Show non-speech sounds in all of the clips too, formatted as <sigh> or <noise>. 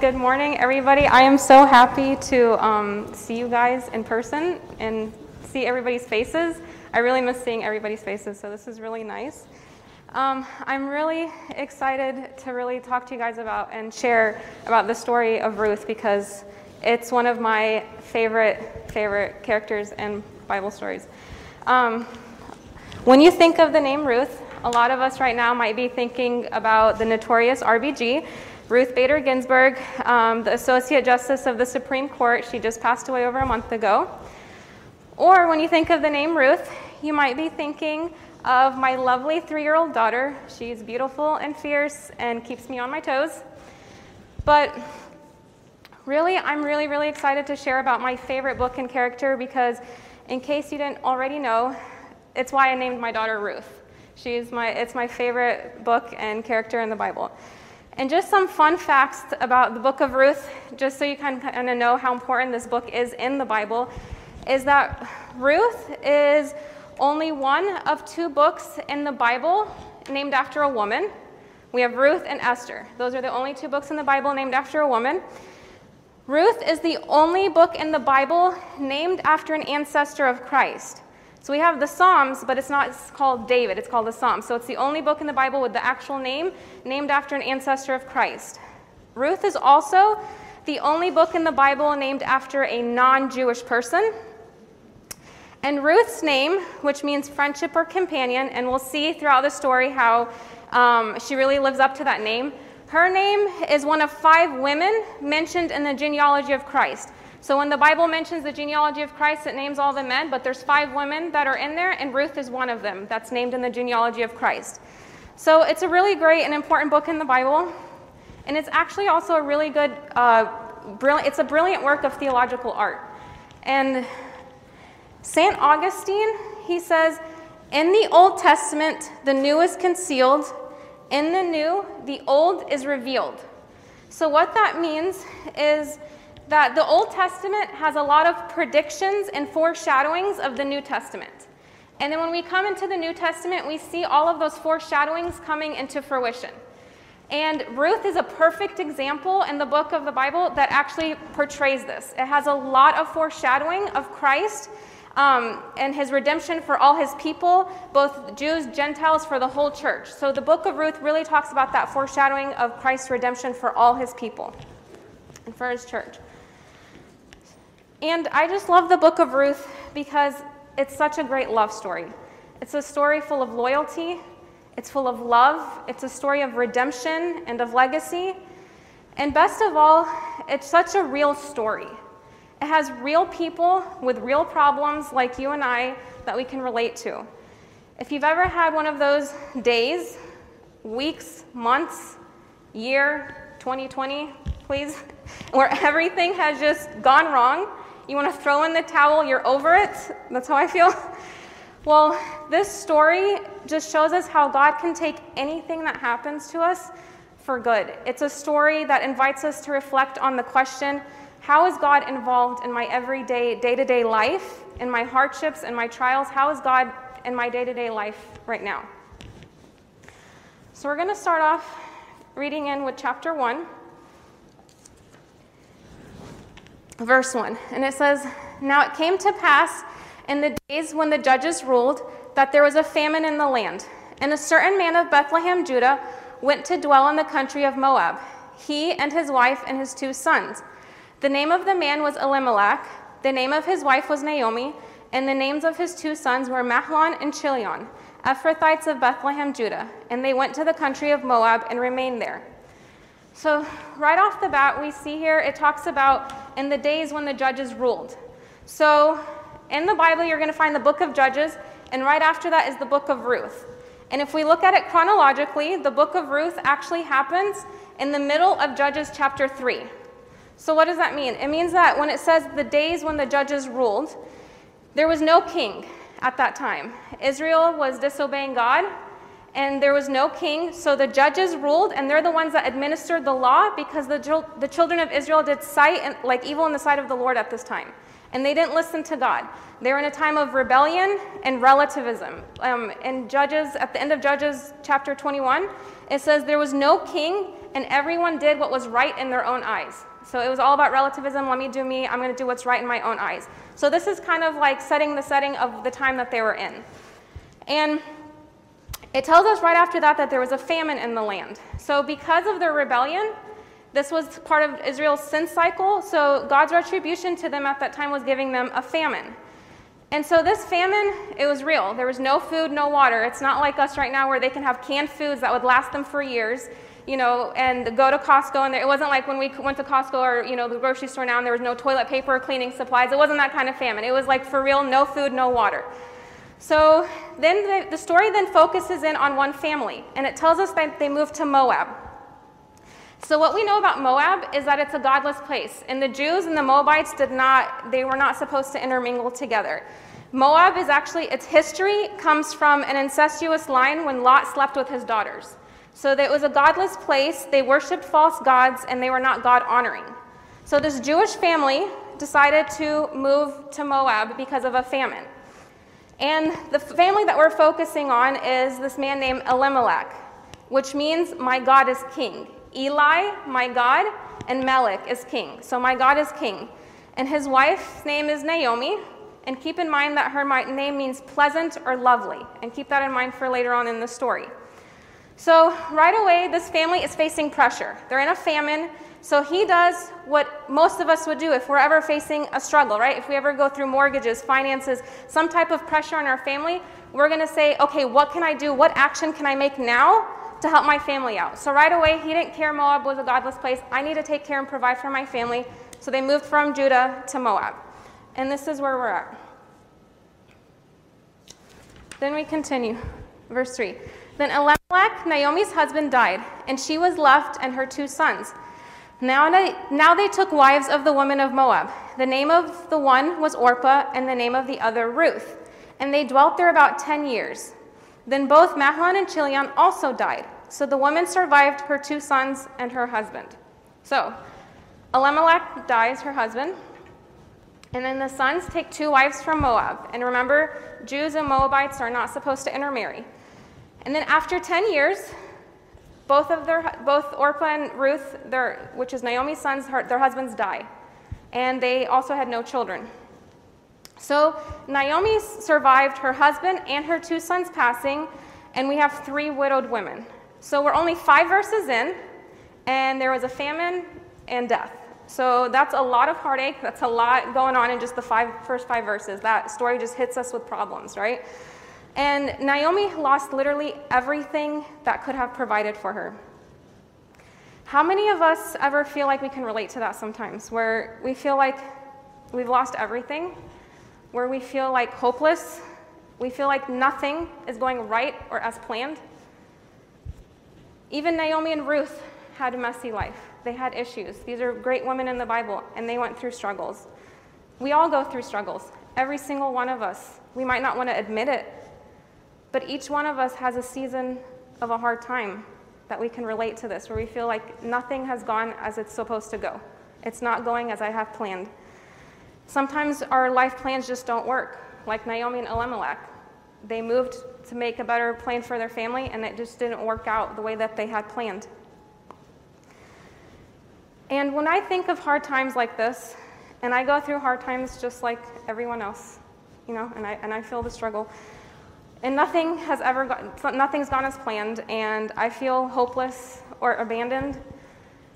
Good morning, everybody. I am so happy to um, see you guys in person and see everybody's faces. I really miss seeing everybody's faces, so this is really nice. Um, I'm really excited to really talk to you guys about and share about the story of Ruth because it's one of my favorite, favorite characters in Bible stories. Um, when you think of the name Ruth, a lot of us right now might be thinking about the notorious RBG, Ruth Bader Ginsburg, um, the Associate Justice of the Supreme Court. She just passed away over a month ago. Or when you think of the name Ruth, you might be thinking of my lovely three year old daughter. She's beautiful and fierce and keeps me on my toes. But really, I'm really, really excited to share about my favorite book and character because, in case you didn't already know, it's why I named my daughter Ruth. She's my, it's my favorite book and character in the Bible. And just some fun facts about the book of Ruth, just so you can kind of know how important this book is in the Bible, is that Ruth is only one of two books in the Bible named after a woman. We have Ruth and Esther. Those are the only two books in the Bible named after a woman. Ruth is the only book in the Bible named after an ancestor of Christ. So we have the Psalms, but it's not it's called David, it's called the Psalms. So it's the only book in the Bible with the actual name named after an ancestor of Christ. Ruth is also the only book in the Bible named after a non Jewish person. And Ruth's name, which means friendship or companion, and we'll see throughout the story how um, she really lives up to that name. Her name is one of five women mentioned in the genealogy of Christ. So when the Bible mentions the genealogy of Christ, it names all the men, but there's five women that are in there, and Ruth is one of them that's named in the genealogy of Christ. So it's a really great and important book in the Bible, and it's actually also a really good, uh, brilliant, it's a brilliant work of theological art. And St. Augustine, he says, in the Old Testament, the new is concealed. In the new, the old is revealed. So, what that means is that the Old Testament has a lot of predictions and foreshadowings of the New Testament. And then when we come into the New Testament, we see all of those foreshadowings coming into fruition. And Ruth is a perfect example in the book of the Bible that actually portrays this. It has a lot of foreshadowing of Christ um, and his redemption for all his people, both Jews, Gentiles, for the whole church. So the book of Ruth really talks about that foreshadowing of Christ's redemption for all his people and for his church. And I just love the book of Ruth because it's such a great love story. It's a story full of loyalty, it's full of love, it's a story of redemption and of legacy. And best of all, it's such a real story. It has real people with real problems like you and I that we can relate to. If you've ever had one of those days, weeks, months, year, 2020, please, <laughs> where everything has just gone wrong, you want to throw in the towel, you're over it. That's how I feel. <laughs> Well, this story just shows us how God can take anything that happens to us for good. It's a story that invites us to reflect on the question how is God involved in my everyday, day to day life, in my hardships and my trials? How is God in my day to day life right now? So, we're going to start off reading in with chapter 1 verse 1. And it says, Now it came to pass in the days when the judges ruled that there was a famine in the land. And a certain man of Bethlehem, Judah, went to dwell in the country of Moab, he and his wife and his two sons. The name of the man was Elimelech, the name of his wife was Naomi, and the names of his two sons were Mahlon and Chilion, Ephrathites of Bethlehem, Judah. And they went to the country of Moab and remained there. So, right off the bat, we see here it talks about in the days when the judges ruled. So, in the Bible, you're going to find the book of Judges, and right after that is the book of Ruth. And if we look at it chronologically, the book of Ruth actually happens in the middle of Judges chapter 3. So, what does that mean? It means that when it says the days when the judges ruled, there was no king at that time. Israel was disobeying God, and there was no king. So the judges ruled, and they're the ones that administered the law because the, the children of Israel did sight and, like evil in the sight of the Lord at this time. And they didn't listen to God. They were in a time of rebellion and relativism. Um, in Judges, at the end of Judges chapter 21, it says there was no king and everyone did what was right in their own eyes. So it was all about relativism. Let me do me. I'm going to do what's right in my own eyes. So this is kind of like setting the setting of the time that they were in. And it tells us right after that that there was a famine in the land. So because of their rebellion, this was part of Israel's sin cycle. So God's retribution to them at that time was giving them a famine. And so this famine, it was real. There was no food, no water. It's not like us right now where they can have canned foods that would last them for years, you know, and go to Costco. And there, it wasn't like when we went to Costco or, you know, the grocery store now and there was no toilet paper or cleaning supplies. It wasn't that kind of famine. It was like for real, no food, no water. So then the, the story then focuses in on one family, and it tells us that they moved to Moab. So what we know about Moab is that it's a godless place. And the Jews and the Moabites did not, they were not supposed to intermingle together. Moab is actually, its history comes from an incestuous line when Lot slept with his daughters. So it was a godless place, they worshiped false gods, and they were not God honoring. So this Jewish family decided to move to Moab because of a famine. And the family that we're focusing on is this man named Elimelech, which means my God is king. Eli, my God, and Melech is king. So my God is king. And his wife's name is Naomi. And keep in mind that her name means pleasant or lovely. And keep that in mind for later on in the story. So right away, this family is facing pressure. They're in a famine. So he does what most of us would do if we're ever facing a struggle, right? If we ever go through mortgages, finances, some type of pressure on our family, we're going to say, okay, what can I do? What action can I make now to help my family out. So right away, he didn't care Moab was a godless place. I need to take care and provide for my family. So they moved from Judah to Moab. And this is where we're at. Then we continue. Verse 3. Then Elimelech, Naomi's husband, died, and she was left and her two sons. Now they, now they took wives of the women of Moab. The name of the one was Orpah, and the name of the other Ruth. And they dwelt there about ten years. Then both Mahlon and Chilion also died. So the woman survived her two sons and her husband. So Elimelech dies, her husband. And then the sons take two wives from Moab. And remember, Jews and Moabites are not supposed to intermarry. And then after 10 years, both of their, both Orpah and Ruth, their, which is Naomi's sons, her, their husbands die. And they also had no children. So Naomi survived her husband and her two sons passing, and we have three widowed women. So we're only five verses in, and there was a famine and death. So that's a lot of heartache. That's a lot going on in just the five, first five verses. That story just hits us with problems, right? And Naomi lost literally everything that could have provided for her. How many of us ever feel like we can relate to that sometimes, where we feel like we've lost everything, where we feel like hopeless, we feel like nothing is going right or as planned? Even Naomi and Ruth had a messy life. They had issues. These are great women in the Bible, and they went through struggles. We all go through struggles, every single one of us. We might not want to admit it, but each one of us has a season of a hard time that we can relate to this, where we feel like nothing has gone as it's supposed to go. It's not going as I have planned. Sometimes our life plans just don't work, like Naomi and Elimelech they moved to make a better plan for their family, and it just didn't work out the way that they had planned. And when I think of hard times like this, and I go through hard times just like everyone else, you know, and I, and I feel the struggle, and nothing has ever nothing's gone as planned, and I feel hopeless or abandoned.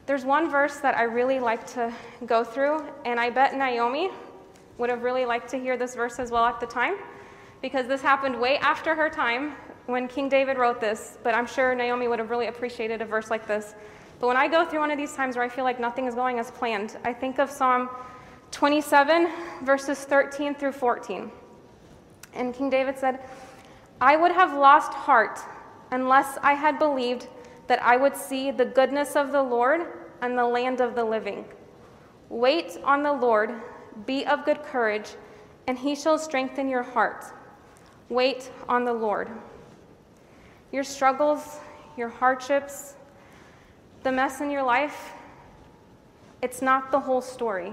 There's one verse that I really like to go through, and I bet Naomi would have really liked to hear this verse as well at the time because this happened way after her time when King David wrote this, but I'm sure Naomi would have really appreciated a verse like this. But when I go through one of these times where I feel like nothing is going as planned, I think of Psalm 27, verses 13 through 14. And King David said, I would have lost heart unless I had believed that I would see the goodness of the Lord and the land of the living. Wait on the Lord, be of good courage, and he shall strengthen your heart. Wait on the Lord. Your struggles, your hardships, the mess in your life, it's not the whole story.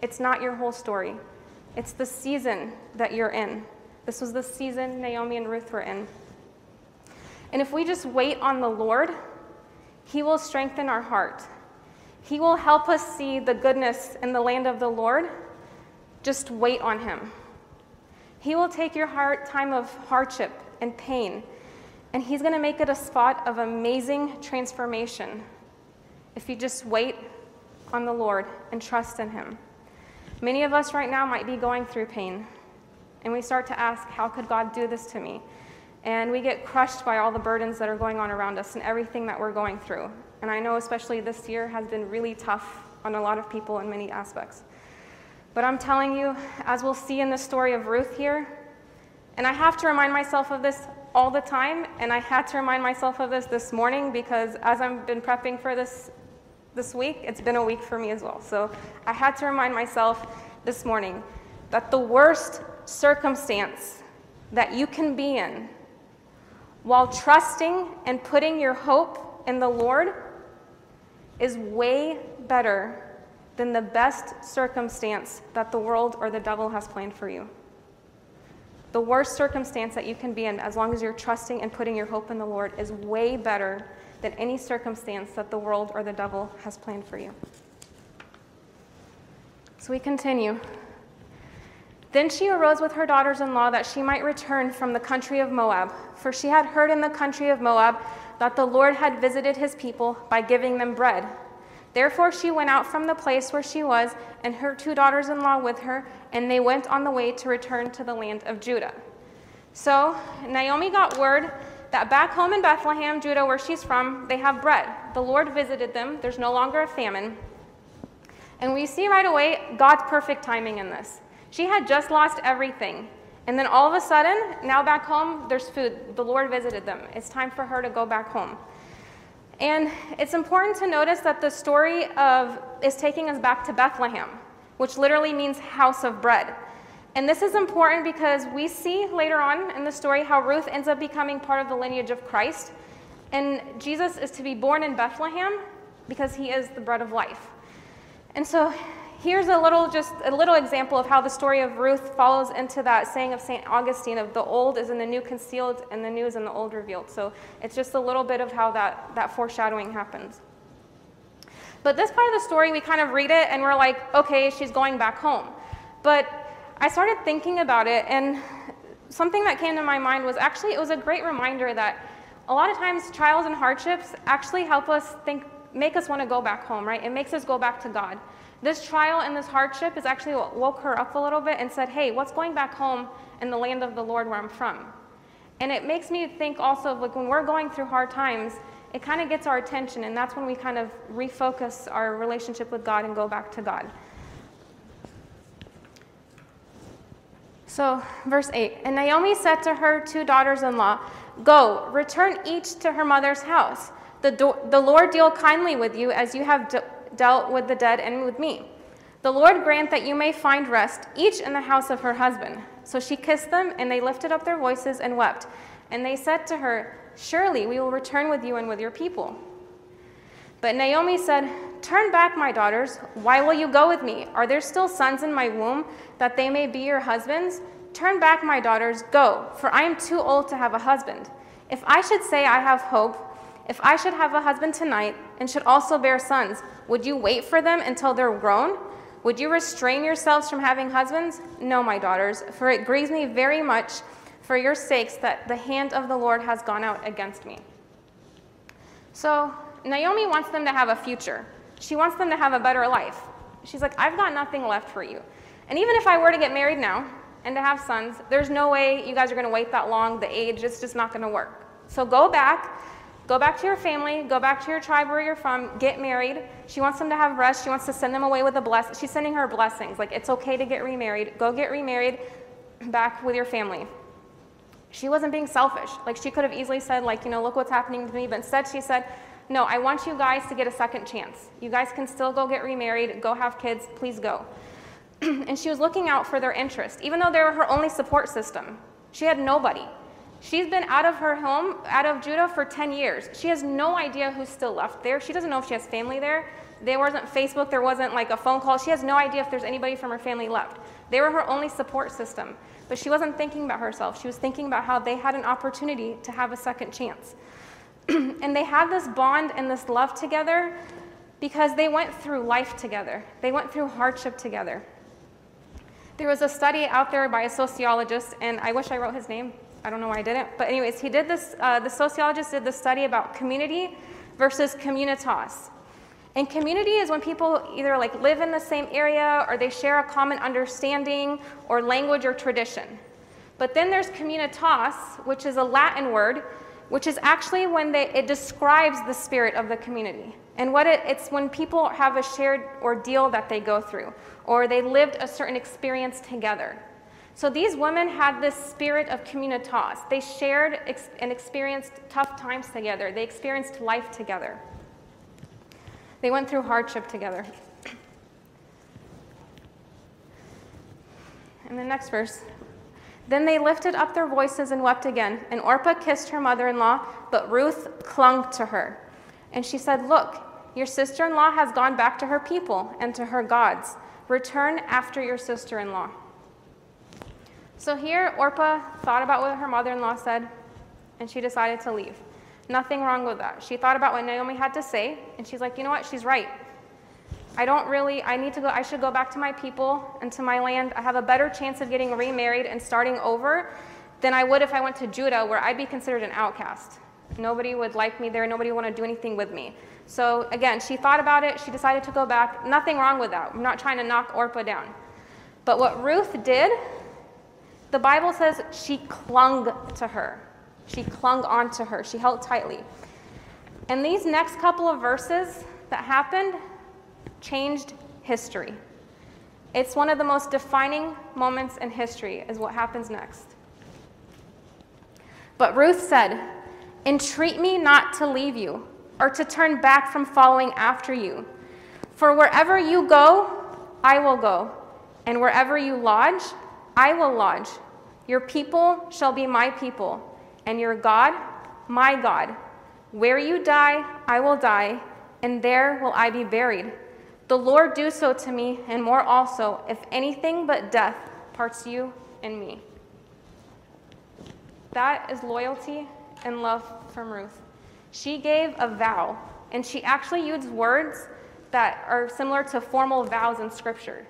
It's not your whole story. It's the season that you're in. This was the season Naomi and Ruth were in. And if we just wait on the Lord, He will strengthen our heart. He will help us see the goodness in the land of the Lord. Just wait on Him. He will take your heart time of hardship and pain, and He's going to make it a spot of amazing transformation if you just wait on the Lord and trust in Him. Many of us right now might be going through pain, and we start to ask, How could God do this to me? And we get crushed by all the burdens that are going on around us and everything that we're going through. And I know, especially this year, has been really tough on a lot of people in many aspects. But I'm telling you, as we'll see in the story of Ruth here, and I have to remind myself of this all the time, and I had to remind myself of this this morning because as I've been prepping for this this week, it's been a week for me as well. So I had to remind myself this morning that the worst circumstance that you can be in while trusting and putting your hope in the Lord is way better than the best circumstance that the world or the devil has planned for you. The worst circumstance that you can be in, as long as you're trusting and putting your hope in the Lord, is way better than any circumstance that the world or the devil has planned for you. So we continue. Then she arose with her daughters in law that she might return from the country of Moab, for she had heard in the country of Moab that the Lord had visited his people by giving them bread. Therefore she went out from the place where she was, and her two daughters in law with her, and they went on the way to return to the land of Judah. So Naomi got word that back home in Bethlehem, Judah, where she's from, they have bread. The Lord visited them, there's no longer a famine. And we see right away God's perfect timing in this. She had just lost everything. And then all of a sudden, now back home, there's food. The Lord visited them. It's time for her to go back home. And it's important to notice that the story of is taking us back to Bethlehem, which literally means house of bread. And this is important because we see later on in the story how Ruth ends up becoming part of the lineage of Christ. And Jesus is to be born in Bethlehem because he is the bread of life. And so here's a little just a little example of how the story of Ruth follows into that saying of St. Augustine of the old is in the new concealed and the new is in the old revealed. So it's just a little bit of how that, that foreshadowing happens. But this part of the story, we kind of read it and we're like, okay, she's going back home. But I started thinking about it and something that came to my mind was actually it was a great reminder that a lot of times trials and hardships actually help us think make us want to go back home, right? It makes us go back to God. This trial and this hardship is actually what woke her up a little bit and said, hey, what's going back home in the land of the Lord where I'm from? And it makes me think also of like when we're going through hard times, it kind of gets our attention, and that's when we kind of refocus our relationship with God and go back to God. So, verse 8 And Naomi said to her two daughters in law, Go, return each to her mother's house. The, do- the Lord deal kindly with you as you have dealt with the dead and with me. The Lord grant that you may find rest, each in the house of her husband. So she kissed them, and they lifted up their voices and wept. And they said to her, Surely we will return with you and with your people. But Naomi said, Turn back, my daughters. Why will you go with me? Are there still sons in my womb, that they may be your husbands? Turn back, my daughters, go, for I am too old to have a husband. If I should say I have hope, if I should have a husband tonight and should also bear sons, would you wait for them until they're grown? Would you restrain yourselves from having husbands? No, my daughters, for it grieves me very much for your sakes that the hand of the Lord has gone out against me. So, Naomi wants them to have a future. She wants them to have a better life. She's like, I've got nothing left for you. And even if I were to get married now and to have sons, there's no way you guys are going to wait that long. The age, it's just not going to work. So go back Go back to your family, go back to your tribe where you're from, get married. She wants them to have rest. She wants to send them away with a blessing. She's sending her blessings. Like, it's okay to get remarried. Go get remarried back with your family. She wasn't being selfish. Like, she could have easily said, like, you know, look what's happening to me. But instead, she said, no, I want you guys to get a second chance. You guys can still go get remarried, go have kids, please go. <clears throat> and she was looking out for their interest, even though they were her only support system. She had nobody. She's been out of her home, out of Judah for 10 years. She has no idea who's still left there. She doesn't know if she has family there. There wasn't Facebook, there wasn't like a phone call. She has no idea if there's anybody from her family left. They were her only support system. But she wasn't thinking about herself. She was thinking about how they had an opportunity to have a second chance. <clears throat> and they had this bond and this love together because they went through life together. They went through hardship together. There was a study out there by a sociologist, and I wish I wrote his name. I don't know why I didn't. But, anyways, he did this, uh, the sociologist did this study about community versus communitas. And community is when people either like live in the same area or they share a common understanding or language or tradition. But then there's communitas, which is a Latin word, which is actually when they, it describes the spirit of the community. And what it, it's when people have a shared ordeal that they go through, or they lived a certain experience together. So these women had this spirit of communitas. They shared ex- and experienced tough times together. They experienced life together. They went through hardship together. And the next verse. Then they lifted up their voices and wept again. And Orpah kissed her mother in law, but Ruth clung to her. And she said, Look, your sister in law has gone back to her people and to her gods. Return after your sister in law. So here, Orpah thought about what her mother in law said, and she decided to leave. Nothing wrong with that. She thought about what Naomi had to say, and she's like, you know what? She's right. I don't really, I need to go, I should go back to my people and to my land. I have a better chance of getting remarried and starting over than I would if I went to Judah, where I'd be considered an outcast. Nobody would like me there, nobody would want to do anything with me. So again, she thought about it, she decided to go back. Nothing wrong with that. I'm not trying to knock Orpah down. But what Ruth did, the Bible says she clung to her. She clung onto her, she held tightly. And these next couple of verses that happened changed history. It's one of the most defining moments in history, is what happens next. But Ruth said, Entreat me not to leave you or to turn back from following after you. For wherever you go, I will go, and wherever you lodge, I will lodge. Your people shall be my people and your God, my God. Where you die, I will die, and there will I be buried. The Lord do so to me, and more also, if anything but death parts you and me. That is loyalty and love from Ruth. She gave a vow, and she actually used words that are similar to formal vows in Scripture.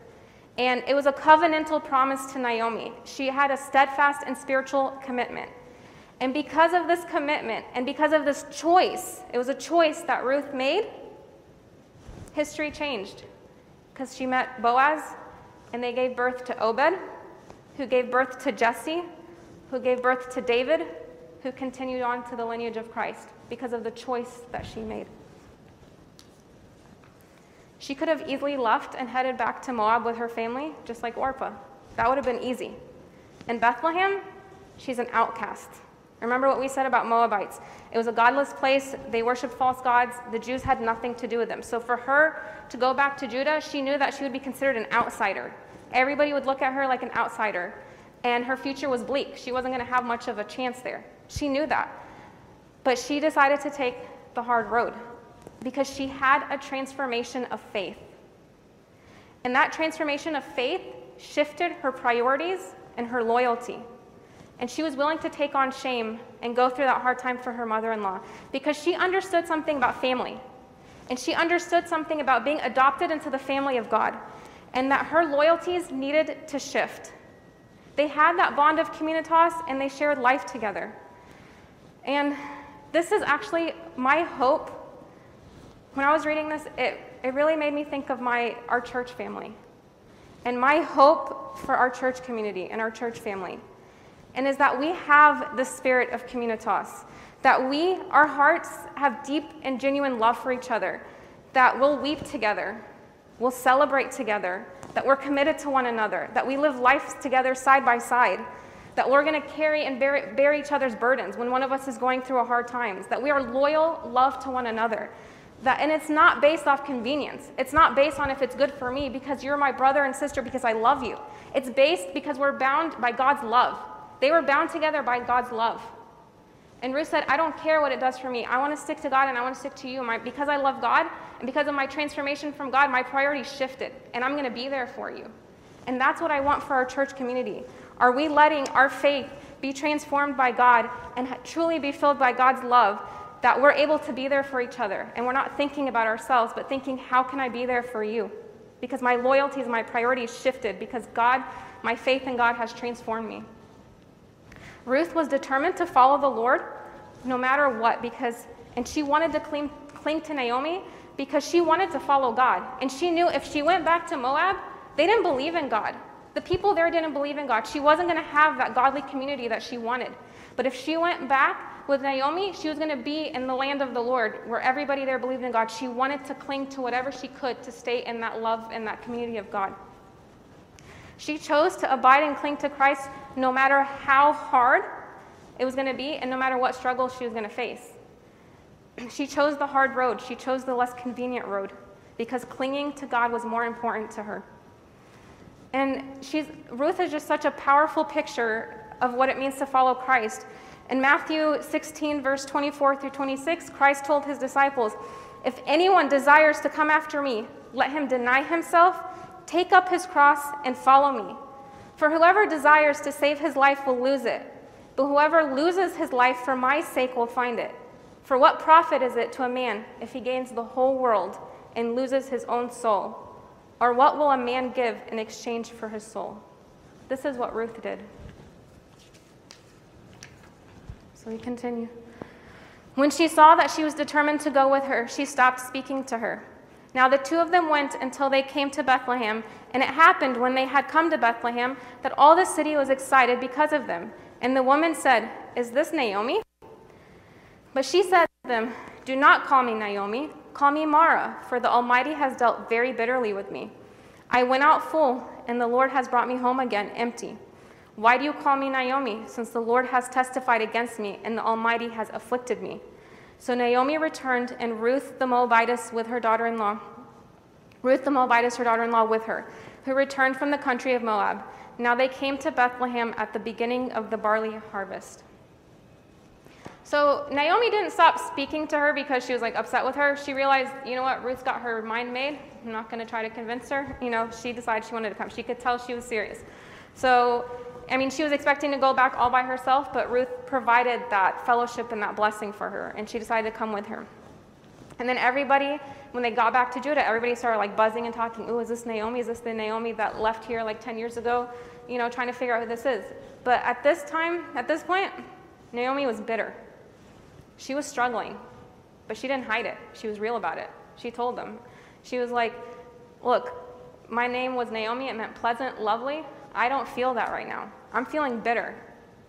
And it was a covenantal promise to Naomi. She had a steadfast and spiritual commitment. And because of this commitment and because of this choice, it was a choice that Ruth made, history changed. Because she met Boaz and they gave birth to Obed, who gave birth to Jesse, who gave birth to David, who continued on to the lineage of Christ because of the choice that she made. She could have easily left and headed back to Moab with her family, just like Orpah. That would have been easy. In Bethlehem, she's an outcast. Remember what we said about Moabites. It was a godless place. They worshiped false gods. The Jews had nothing to do with them. So for her to go back to Judah, she knew that she would be considered an outsider. Everybody would look at her like an outsider. And her future was bleak. She wasn't going to have much of a chance there. She knew that. But she decided to take the hard road because she had a transformation of faith. And that transformation of faith shifted her priorities and her loyalty. And she was willing to take on shame and go through that hard time for her mother in law because she understood something about family. And she understood something about being adopted into the family of God and that her loyalties needed to shift. They had that bond of communitas and they shared life together. And this is actually my hope. When I was reading this, it, it really made me think of my, our church family and my hope for our church community and our church family and is that we have the spirit of communitas, that we, our hearts, have deep and genuine love for each other, that we'll weep together, we'll celebrate together, that we're committed to one another, that we live life together side by side, that we're going to carry and bear, bear each other's burdens when one of us is going through a hard times, that we are loyal, love to one another. That, and it's not based off convenience. It's not based on if it's good for me because you're my brother and sister because I love you. It's based because we're bound by God's love. They were bound together by God's love. And Ruth said, I don't care what it does for me. I want to stick to God and I want to stick to you. My, because I love God and because of my transformation from God, my priorities shifted. And I'm going to be there for you. And that's what I want for our church community. Are we letting our faith be transformed by God and truly be filled by God's love that we're able to be there for each other and we're not thinking about ourselves, but thinking, how can I be there for you? Because my loyalties, my priorities shifted because God, my faith in God has transformed me. Ruth was determined to follow the Lord no matter what because, and she wanted to cling, cling to Naomi because she wanted to follow God. And she knew if she went back to Moab, they didn't believe in God. The people there didn't believe in God. She wasn't going to have that godly community that she wanted. But if she went back with Naomi, she was going to be in the land of the Lord where everybody there believed in God. She wanted to cling to whatever she could to stay in that love and that community of God. She chose to abide and cling to Christ no matter how hard it was going to be and no matter what struggles she was going to face. She chose the hard road, she chose the less convenient road because clinging to God was more important to her. And she's, Ruth is just such a powerful picture of what it means to follow Christ. In Matthew 16, verse 24 through 26, Christ told his disciples, If anyone desires to come after me, let him deny himself, take up his cross, and follow me. For whoever desires to save his life will lose it, but whoever loses his life for my sake will find it. For what profit is it to a man if he gains the whole world and loses his own soul? Or what will a man give in exchange for his soul? This is what Ruth did. So we continue. When she saw that she was determined to go with her, she stopped speaking to her. Now the two of them went until they came to Bethlehem, and it happened when they had come to Bethlehem that all the city was excited because of them. And the woman said, Is this Naomi? But she said to them, Do not call me Naomi, call me Mara, for the Almighty has dealt very bitterly with me. I went out full, and the Lord has brought me home again empty. Why do you call me Naomi, since the Lord has testified against me and the Almighty has afflicted me? So Naomi returned, and Ruth the Moabitess with her daughter in law, Ruth the Moabitess, her daughter in law, with her, who returned from the country of Moab. Now they came to Bethlehem at the beginning of the barley harvest. So Naomi didn't stop speaking to her because she was like upset with her. She realized, you know what, Ruth's got her mind made. I'm not going to try to convince her. You know, she decided she wanted to come. She could tell she was serious. So I mean, she was expecting to go back all by herself, but Ruth provided that fellowship and that blessing for her, and she decided to come with her. And then everybody, when they got back to Judah, everybody started like buzzing and talking, ooh, is this Naomi? Is this the Naomi that left here like 10 years ago? You know, trying to figure out who this is. But at this time, at this point, Naomi was bitter. She was struggling, but she didn't hide it. She was real about it. She told them. She was like, look, my name was Naomi. It meant pleasant, lovely. I don't feel that right now. I'm feeling bitter.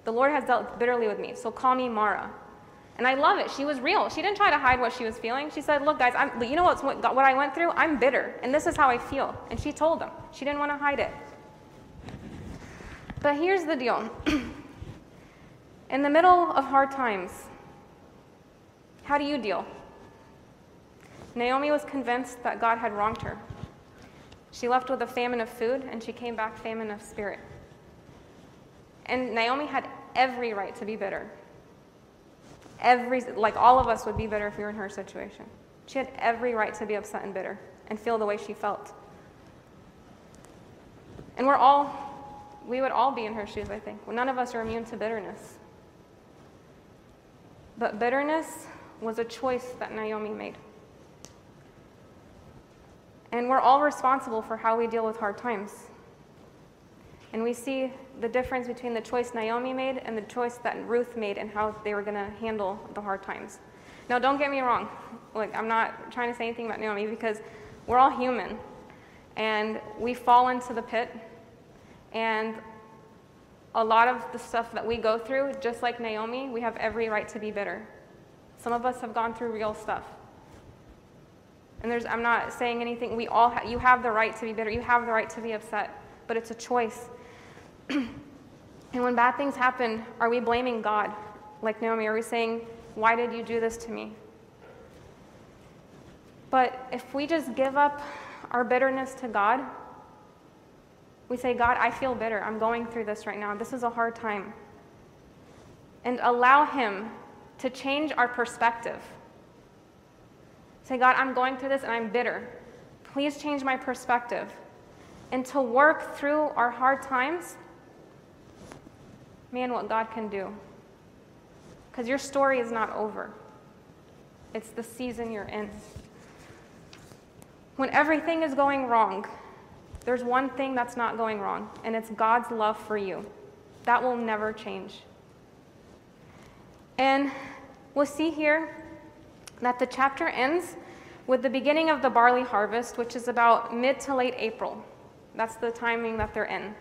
The Lord has dealt bitterly with me, so call me Mara. And I love it. She was real. She didn't try to hide what she was feeling. She said, Look, guys, I'm, you know what's, what, what I went through? I'm bitter, and this is how I feel. And she told them. She didn't want to hide it. But here's the deal <clears throat> in the middle of hard times, how do you deal? Naomi was convinced that God had wronged her. She left with a famine of food, and she came back famine of spirit. And Naomi had every right to be bitter. Every, like all of us would be bitter if we were in her situation. She had every right to be upset and bitter and feel the way she felt. And we're all, we would all be in her shoes, I think. None of us are immune to bitterness. But bitterness was a choice that Naomi made. And we're all responsible for how we deal with hard times. And we see the difference between the choice Naomi made and the choice that Ruth made and how they were going to handle the hard times. Now, don't get me wrong. Like, I'm not trying to say anything about Naomi because we're all human. And we fall into the pit. And a lot of the stuff that we go through, just like Naomi, we have every right to be bitter. Some of us have gone through real stuff. And there's, I'm not saying anything. We all, ha- you have the right to be bitter. You have the right to be upset, but it's a choice. <clears throat> and when bad things happen, are we blaming God, like Naomi? Are we saying, "Why did you do this to me?" But if we just give up our bitterness to God, we say, God, I feel bitter. I'm going through this right now. This is a hard time. And allow Him to change our perspective. Say, God, I'm going through this and I'm bitter. Please change my perspective. And to work through our hard times, man, what God can do. Because your story is not over. it's the season you're in. When everything is going wrong, there's one thing that's not going wrong, and it's God's love for you. That will never change. And we'll see here that the chapter ends with the beginning of the barley harvest, which is about mid to late April. That's the timing that they're in.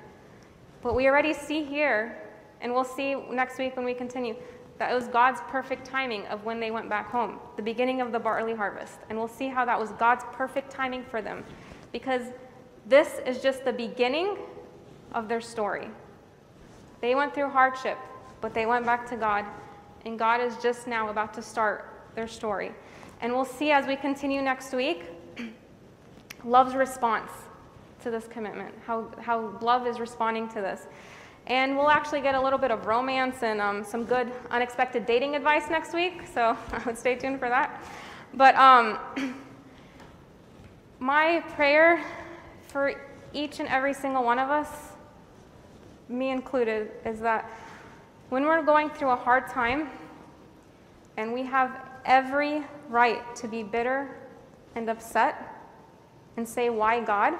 But we already see here, and we'll see next week when we continue, that it was God's perfect timing of when they went back home, the beginning of the barley harvest. And we'll see how that was God's perfect timing for them. Because this is just the beginning of their story. They went through hardship, but they went back to God. And God is just now about to start their story. And we'll see as we continue next week <clears throat> love's response to this commitment, how, how love is responding to this. And we'll actually get a little bit of romance and um, some good unexpected dating advice next week, so <laughs> I would stay tuned for that. But um, <clears throat> my prayer for each and every single one of us, me included, is that when we're going through a hard time and we have every right to be bitter and upset and say, Why God?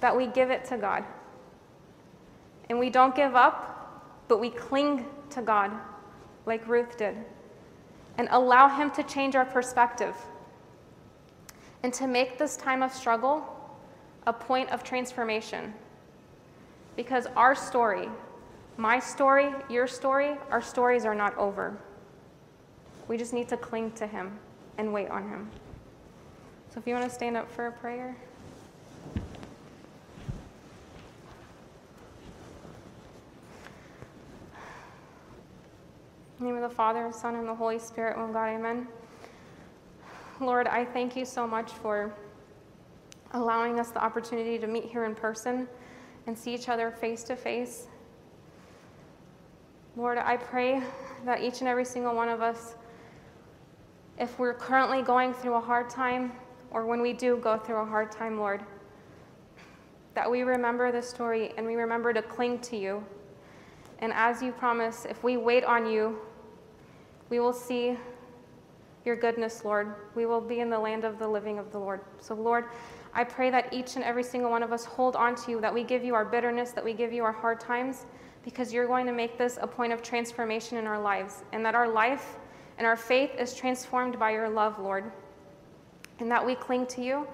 that we give it to God. And we don't give up, but we cling to God like Ruth did and allow Him to change our perspective and to make this time of struggle a point of transformation. Because our story, my story, your story, our stories are not over. We just need to cling to Him and wait on Him. So if you want to stand up for a prayer. In the name of the Father, and Son, and the Holy Spirit, one God, amen. Lord, I thank you so much for allowing us the opportunity to meet here in person and see each other face to face. Lord, I pray that each and every single one of us, if we're currently going through a hard time, or when we do go through a hard time, Lord, that we remember this story and we remember to cling to you and as you promise, if we wait on you, we will see your goodness, Lord. We will be in the land of the living of the Lord. So, Lord, I pray that each and every single one of us hold on to you, that we give you our bitterness, that we give you our hard times, because you're going to make this a point of transformation in our lives, and that our life and our faith is transformed by your love, Lord. And that we cling to you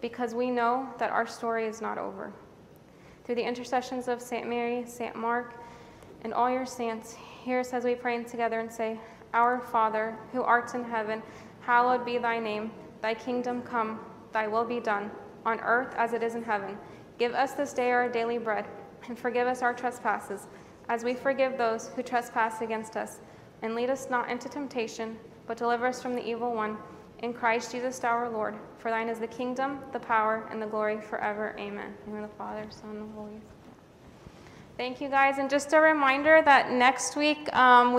because we know that our story is not over. Through the intercessions of St. Mary, St. Mark, and all your saints, hear us as we pray together and say, Our Father, who art in heaven, hallowed be thy name. Thy kingdom come, thy will be done, on earth as it is in heaven. Give us this day our daily bread, and forgive us our trespasses, as we forgive those who trespass against us. And lead us not into temptation, but deliver us from the evil one. In Christ Jesus our Lord. For thine is the kingdom, the power, and the glory forever. Amen. In the Father, Son, and Holy Spirit. Thank you guys. And just a reminder that next week, um,